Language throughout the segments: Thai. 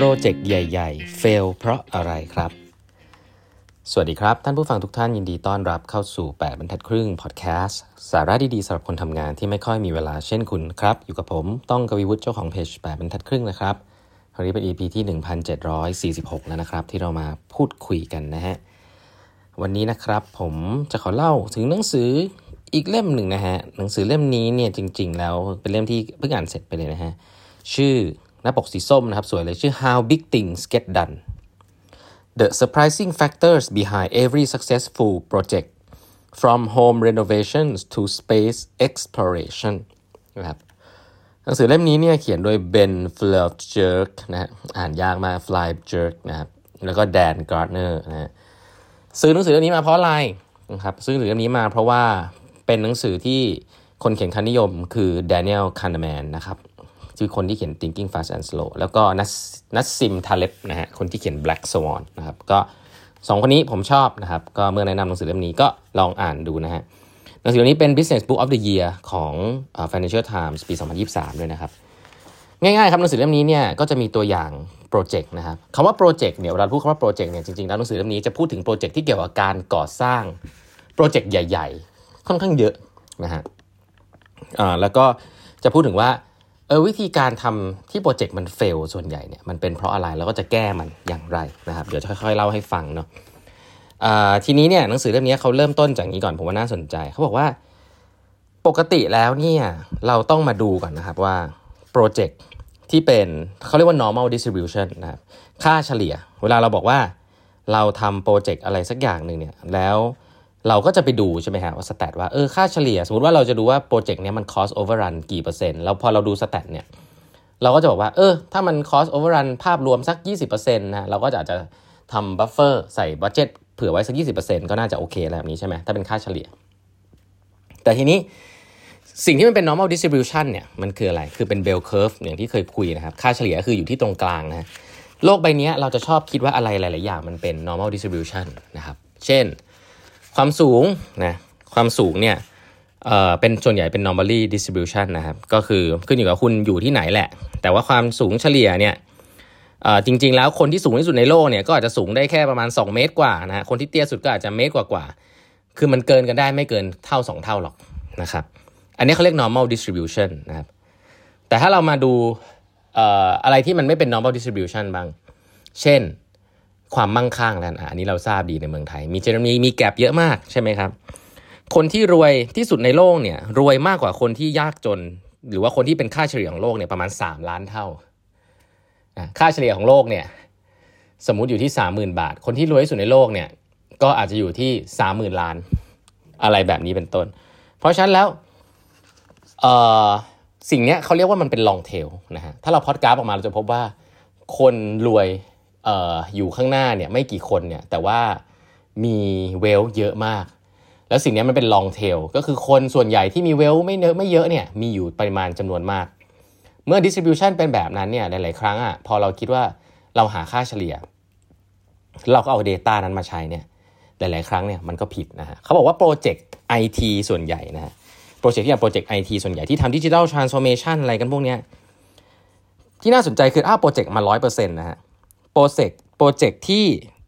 โปรเจกต์ใหญ่ๆ fail เพราะอะไรครับ สวัสดีครับ ท่านผู้ฟังทุกท่านยินดีต้อนรับเข้าสู่ 8 บรรทัดครึ่งพอดแคสต์สาระดีๆสำหรับคนทำงานที่ไม่ค่อยมีเวลาเช่นคุณครับ อยู่กับผมต้องกวีวุฒิเจ้าของเพจ 8 บรรทัดครึ่งนะครับวันนี้เป็น EP ที่ 1746 แล้วนะครับ ที่เรามาพูดคุยกันนะฮะวันนี้นะครับผมจะขอเล่าถึงหนังสืออีกเล่มหนึ่งนะฮะหนังสือเล่มนี้เนี่ยจริง ๆ แล้วเป็นเล่มที่เพิ่งอ่านเสร็จไปเลยนะฮะชื่อ หน้าปกสีส้มนะครับสวยเลยชื่อ How Big Things Get Done The Surprising Factors Behind Every Successful Project from Home Renovations to Space Exploration นะครับหนังสือเล่มนี้เนี่ยเขียนโดย Ben f l e r j e r k นะฮะอ่านยากมาก f l y j e r k นะครับแล้วก็ Dan Gardner นะฮะซื้อหนังสือเล่มนี้มาเพราะอะไรนะครับซื้อหนังสือเล่มนี้มาเพราะว่าเป็นหนังสือที่คนเขียนคำนิยมคือ Daniel Kahneman นะครับ คือคนที่เขียน Thinking Fast and Slow แล้วก็นัส Nassim Taleb นะฮะคนที่เขียน Black Swan นะครับก็สองคนนี้ผมชอบนะครับก็เมื่อแนะนำหนังสือเล่มนี้ก็ลองอ่านดูนะฮะหนังสือเล่มนี้เป็น Business Book of the Year ของ Financial Times ปี 2023 ด้วยนะครับง่ายๆครับหนังสือเล่มนี้เนี่ยก็จะมีตัวอย่างโปรเจกต์นะครับคำว่าโปรเจกต์เนี่ยเวลาพูดคำว่าโปรเจกต์เนี่ยจริงๆแล้วหนังสือเล่มนี้จะพูดถึงโปรเจกต์ที่เกี่ยวกับการก่อสร้างโปรเจกต์ใหญ่ ๆ ค่อนข้างเยอะนะฮะอ่าแล้วก็จะพูดถึงว่า เออวิธีการทำที่โปรเจกต์มันเฟลส่วนใหญ่เนี่ยมันเป็นเพราะอะไรแล้วก็จะแก้มันอย่างไรนะครับ เดี๋ยวจะค่อยๆเล่าให้ฟังเนาะทีนี้เนี่ยหนังสือเล่มนี้เขาเริ่มต้นจากนี้ก่อนผมว่าน่าสนใจเขาบอกว่าปกติแล้วเนี่ยเราต้องมาดูก่อนนะครับว่าโปรเจกต์ที่เป็นเขาเรียกว่า normal distribution นะครับค่าเฉลี่ย เวลาเราบอกว่าเราทำโปรเจกต์อะไรสักอย่างหนึ่งเนี่ยแล้ว เราก็จะไปดูใช่ไหมฮะว่า stat ว่าเออค่าเฉลี่ย สมมติว่าเราจะดูว่าโปรเจกต์นี้มัน cost overrun กี่เปอร์เซ็นต์แล้วพอเราดู stat เนี่ยเราก็จะบอกว่าเออถ้ามัน cost overrun ภาพรวมสัก 20%นะเราก็จะอาจจะทำ buffer ใส่ budget เผื่อไว้สัก 20%ก็น่าจะโอเคแล้วแบบนี้ใช่ไหมถ้าเป็นค่าเฉลี่ย แต่ทีนี้สิ่งที่มันเป็น normal distribution เนี่ยมันคืออะไรคือเป็น bell curve อย่างที่เคยคุยนะครับค่าเฉลี่ยคืออยู่ที่ตรงกลางนะโลกใบนี้เราจะชอบคิดว่าอะไรหลาย ๆ อย่างมันเป็น normal distribution นะครับเช่น ความสูงนะความสูงเนี่ยเอ่อเป็นส่วนใหญ่เป็น normally distribution นะครับ ก็คือขึ้นอยู่กับคุณอยู่ที่ไหนแหละ แต่ว่าความสูงเฉลี่ยเนี่ยเอ่อจริง ๆ แล้วคนที่สูงที่สุดในโลกเนี่ยก็อาจจะสูงได้แค่ประมาณ 2 เมตรกว่านะคนที่เตี้ยสุดก็อาจจะเมตรกว่าๆคือมันเกินกันได้ไม่เกินเท่า 2 เท่าหรอกนะครับ อันนี้เขาเรียก normal distribution นะครับ แต่ถ้าเรามาดูเอ่ออะไรที่มันไม่เป็น normal distribution บ้าง เช่น ความมั่งคั่งแล้วอันนี้เราทราบดีในเมืองไทย มีเจมีมีแกลบเยอะมากใช่ไหมครับ คนที่รวยที่สุดในโลกเนี่ยรวยมากกว่าคนที่ยากจน หรือว่าคนที่เป็นค่าเฉลี่ยของโลกเนี่ยประมาณ 3 ล้านเท่า ค่าเฉลี่ยของโลกเนี่ยสมมุติอยู่ที่ 30,000 บาท คนที่รวยที่สุดในโลกเนี่ยก็อาจจะอยู่ที่ 30,000 ล้าน อะไรแบบนี้เป็นต้น เพราะฉะนั้นแล้วสิ่งนี้เขาเรียกว่ามันเป็นลองเทลนะฮะถ้าเราพอดกราฟออกมาเราจะพบว่า คนรวย อออยู่ข้างหน้าเนี่ยไม่กี่คนเนี่ยแต่ว่ามีเวลเยอะมาก แล้วสิ่งนี้มันเป็นลองเทลก็คือคนส่วนใหญ่ที่มีเวลไม่เยอะไม่เยอะเนี่ยมีอยู่ปริมาณจำนวนมาก เมื่อ distribution เป็นแบบนั้นเนี่ยหลาย ๆ ครั้งอะพอเราคิดว่าเราหาค่าเฉลี่ย เราก็เอา Data นั้นมาใช้เนี่ยหลาย ๆ ครั้งเนี่ยมันก็ผิดนะฮะเขาบอกว่าโปรเจกต์ไอทีส่วนใหญ่นะฮะโปรเจกต์ที่อย่างโปรเจกต์ไอทีส่วนใหญ่ที่ทำ digital transformation อะไรกันพวกเนี้ยที่น่าสนใจคืออ้าโปรเจกต์มาร้อยเปอร์เซ็นต์นะฮะ โปรเจกต์โปรเจกต์ที่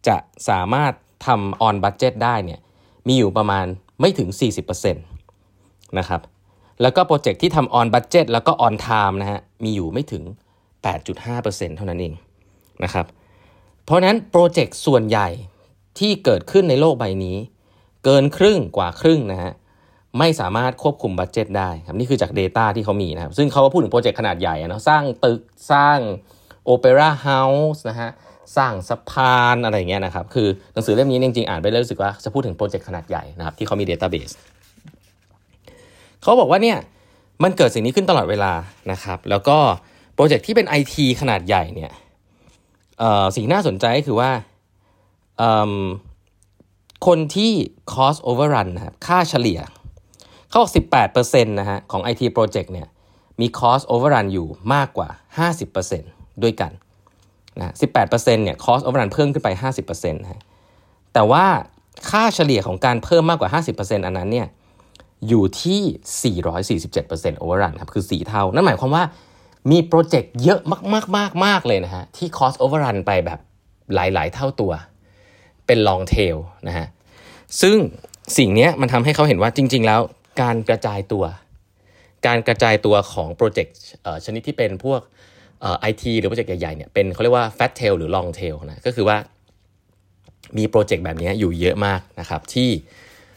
จะสามารถทำ on budget ได้เนี่ยมีอยู่ประมาณไม่ถึง 40%นะครับแล้วก็โปรเจกต์ที่ทำ on budget แล้วก็ on time นะฮะมีอยู่ไม่ถึง 8.5%เท่านั้นเองนะครับเพราะนั้นโปรเจกต์ส่วนใหญ่ที่เกิดขึ้นในโลกใบนี้ เกินครึ่งกว่าครึ่งนะฮะไม่สามารถควบคุม budget ได้ครับนี่คือจาก Data ที่เขามีนะครับซึ่งเขาก็พูดถึงโปรเจกต์ขนาดใหญ่นะสร้างตึกสร้าง opera house นะฮะสร้างสะพานอะไรเงี้ยนะครับ คือหนังสือเล่มนี้จริงๆ อ่านไปแล้วรู้สึกว่าจะพูดถึงโปรเจกต์ขนาดใหญ่นะครับ ที่เขามี Database เขาบอกว่าเนี่ยมันเกิดสิ่งนี้ขึ้นตลอดเวลานะครับ แล้วก็โปรเจกต์ที่เป็น IT ขนาดใหญ่เนี่ยสิ่งน่าสนใจก็คือว่าคนที่ cost overrun นะครับค่าเฉลี่ย เขาบอก 18%นะฮะของ IT project เนี่ยมี cost overrun อยู่มากกว่า 50% ด้วยกันนะ18%เนี่ย cost overrun เพิ่มขึ้นไป 50%นะฮะแต่ว่าค่าเฉลี่ยของการเพิ่มมากกว่า 50%อันนั้นเนี่ยอยู่ที่ 447% overrun ครับ คือ 4 เท่า นั่นหมายความว่ามีโปรเจกต์เยอะมากๆมากๆเลยนะฮะ ที่ cost overrun ไปแบบหลายๆ เท่าตัว เป็น long tail นะฮะ ซึ่งสิ่งนี้มันทำให้เขาเห็นว่าจริง ๆ แล้วการกระจายตัว การกระจายตัวของโปรเจกต์ชนิดที่เป็นพวก ไอทีหรือโปรเจกต์ใหญ่ๆเนี่ยเป็นเขาเรียกว่า fat tail หรือ long tail นะก็คือว่ามีโปรเจกต์แบบนี้อยู่เยอะมากนะครับที่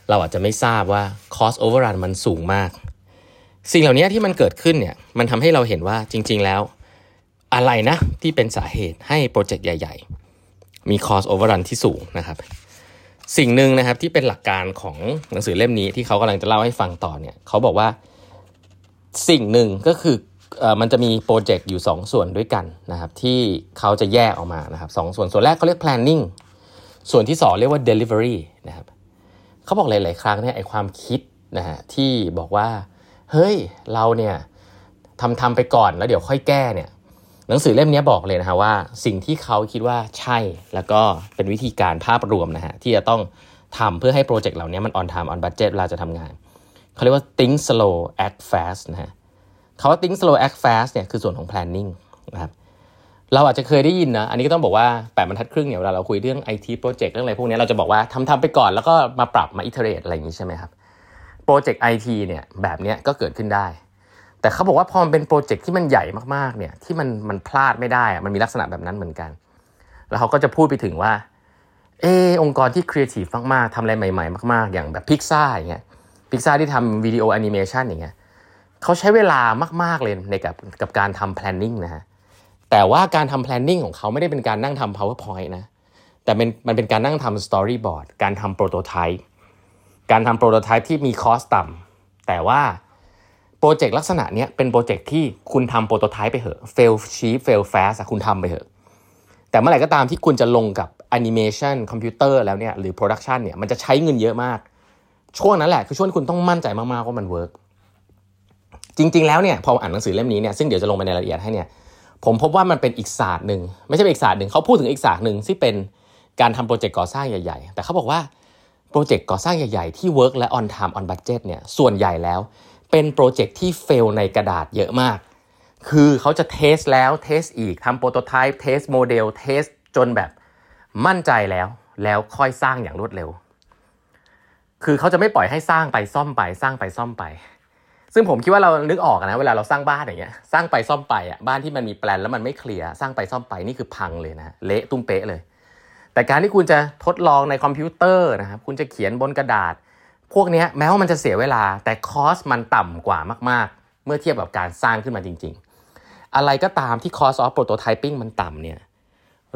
เราอาจจะไม่ทราบว่า cost overrun มันสูงมาก สิ่งเหล่านี้ที่มันเกิดขึ้นเนี่ยมันทำให้เราเห็นว่าจริง ๆ แล้ว อะไรนะที่เป็นสาเหตุให้โปรเจกต์ใหญ่ ๆ มี cost overrun ที่สูงนะครับ สิ่งหนึ่งนะครับที่เป็นหลักการของหนังสือเล่มนี้ที่เขากำลังจะเล่าให้ฟังต่อเนี่ยเขาบอกว่าสิ่งหนึ่งก็คือ มันจะมีโปรเจกต์อยู่ 2 ส่วนด้วยกันนะครับที่เขาจะแยกออกมานะครับสส่วนส่วนแรกเขาเรียก planning ส่วนที่ 2 เรียกว่า delivery นะครับเขาบอกหลาย ๆ ครั้งเนี่ยไอความคิดนะฮะที่บอกว่า เฮ้ยเราเนี่ยทำทำไปก่อนแล้วเดี๋ยวค่อยแก้เนี่ยหนังสือเล่มนี้บอกเลยนะฮะว่าสิ่งที่เขาคิดว่าใช่แล้วก็เป็นวิธีการภาพรวมนะฮะที่จะต้องทำเพื่อให้โปรเจกต์เหล่านี้มัน on time on budget เวลาจะทำงานเขาเรียกว่า think slow act fast นะฮะ คำว่า think slow act fast เนี่ยคือส่วนของ planning นะครับเราอาจจะเคยได้ยินนะ อันนี้ก็ต้องบอกว่าแปดบรรทัดครึ่งเนี่ยเวลาเราคุยเรื่อง IT โปรเจกต์เรื่องอะไรพวกนี้เราจะบอกว่าทำทำไปก่อนแล้วก็มาปรับมา iterate อะไรอย่างนี้ใช่ไหมครับโปรเจกต์ไอทีเนี่ยแบบนี้ก็เกิดขึ้นได้ แต่เขาบอกว่าพอมันเป็นโปรเจกต์ที่มันใหญ่มากๆเนี่ยที่มันมันพลาดไม่ได้มันมีลักษณะแบบนั้นเหมือนกัน แล้วเขาก็จะพูดไปถึงว่าเออองค์กรที่ครีเอทีฟมากๆทำอะไรใหม่ ๆ มาก ๆ อย่างแบบพิกซ่าอย่างเงี้ยพิกซ่าที่ทำวิดีโอแอนิเมชันอย่างเงี้ย เขาใช้เวลามาก ๆ เลยในกับกับการทำ planning นะฮะ แต่ว่าการทำ planning ของเขาไม่ได้เป็นการนั่งทำ powerpoint นะ แต่เป็นมันเป็นการนั่งทำ storyboard การทำ prototype การทำ prototype ที่มี cost ต่ำ แต่ว่าโปรเจกต์ลักษณะนี้เป็นโปรเจกต์ที่คุณทำ prototype ไปเหอะ fail cheap fail fast คุณทำไปเหอะ แต่เมื่อไหร่ก็ตามที่คุณจะลงกับแอนิเมชันคอมพิวเตอร์แล้วเนี่ยหรือ production เนี่ยมันจะใช้เงินเยอะมาก ช่วงนั้นแหละคือช่วงคุณต้องมั่นใจมากๆว่ามัน work จริง ๆ แล้วเนี่ยพออ่านหนังสือเล่มนี้เนี่ยซึ่งเดี๋ยวจะลงไปในรายละเอียดให้เนี่ยผมพบว่ามันเป็นอีกศาสตร์หนึ่งไม่ใช่อีกศาสตร์หนึ่งเขาพูดถึงอีกศาสตร์หนึ่งที่เป็นการทำโปรเจกต์ก่อสร้างใหญ่ ๆ แต่เขาบอกว่าโปรเจกต์ก่อสร้างใหญ่ๆที่ work และ on time on budget เนี่ยส่วนใหญ่แล้ว เป็นโปรเจกต์ที่ fail ในกระดาษเยอะมาก คือเขาจะ test แล้ว test อีกทำ prototype test โมเดล test จนแบบมั่นใจแล้วแล้วค่อยสร้างอย่างรวดเร็ว คือเขาจะไม่ปล่อยให้สร้างไปซ่อมไปสร้างไปซ่อมไป ซึ่งผมคิดว่าเรานึกออกนะเวลาเราสร้างบ้านอย่างเงี้ยสร้างไปซ่อมไปอะบ้านที่มันมีแปลนแล้วมันไม่เคลียร์สร้างไปซ่อมไปนี่คือพังเลยนะเละตุ้มเป๊ะเลย แต่การที่คุณจะทดลองในคอมพิวเตอร์นะครับคุณจะเขียนบนกระดาษ พวกนี้แม้ว่ามันจะเสียเวลา แต่ cost มันต่ำกว่ามากๆ เมื่อเทียบกับการสร้างขึ้นมาจริง ๆ อะไรก็ตามที่ cost of prototyping มันต่ำเนี่ย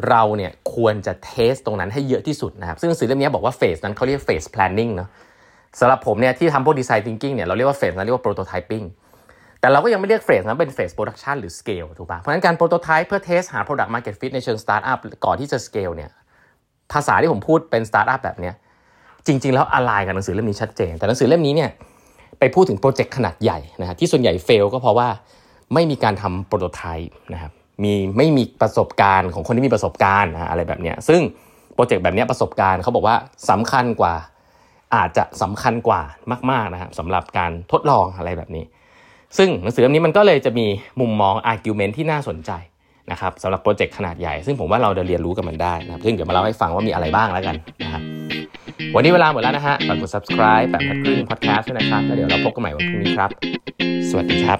เราเนี่ยควรจะเทสตรงนั้นให้เยอะที่สุดนะครับซึ่งสือเล่มนี้บอกว่าเฟสนั้นเขาเรียกเฟส planning เนาะ สำหรับผมเนี่ยที่ทำพวก design thinking เนี่ยเราเรียกว่าเฟสนั้นเรียกว่า prototyping แต่เราก็ยังไม่เรียกเฟสนั้นเป็นเฟส production หรือ scale ถูกปะเพราะฉะนั้นการ prototype เพื่อ test หา product market fit ในเชิง startup ก่อนที่จะ scale เนี่ยภาษาที่ผมพูดเป็นสตาร์ทอัพแบบเนี้ยจริง ๆ แล้วอะไรกับหนังสือเล่มนี้ชัดเจน แต่หนังสือเล่มนี้เนี่ยไปพูดถึงโปรเจกต์ขนาดใหญ่นะฮะที่ส่วนใหญ่ fail ก็เพราะว่าไม่มีการทำ prototype นะครับมีไม่มีประสบการณ์ของคนที่มีประสบการณ์นะอะไรแบบเนี้ยซึ่งโปรเจกต์แบบนี้ประสบการณ์เขาบอกว่าสำคัญกว่า อาจจะสำคัญกว่ามากๆนะครับสำหรับการทดลองอะไรแบบนี้ ซึ่งหนังสือเล่มนี้มันก็เลยจะมีมุมมอง argument ที่น่าสนใจนะครับสำหรับโปรเจกต์ขนาดใหญ่ ซึ่งผมว่าเราจะเรียนรู้กับมันได้นะครับ ซึ่งเดี๋ยวมาเล่าให้ฟังว่ามีอะไรบ้างแล้วกันนะครับวันนี้เวลาหมดแล้วนะฮะฝากกด subscribe แบบพัดครึ่ง podcast ด้วยนะครับแล้วเดี๋ยวเราพบกันใหม่วันพรุ่งนี้ครับ สวัสดีครับ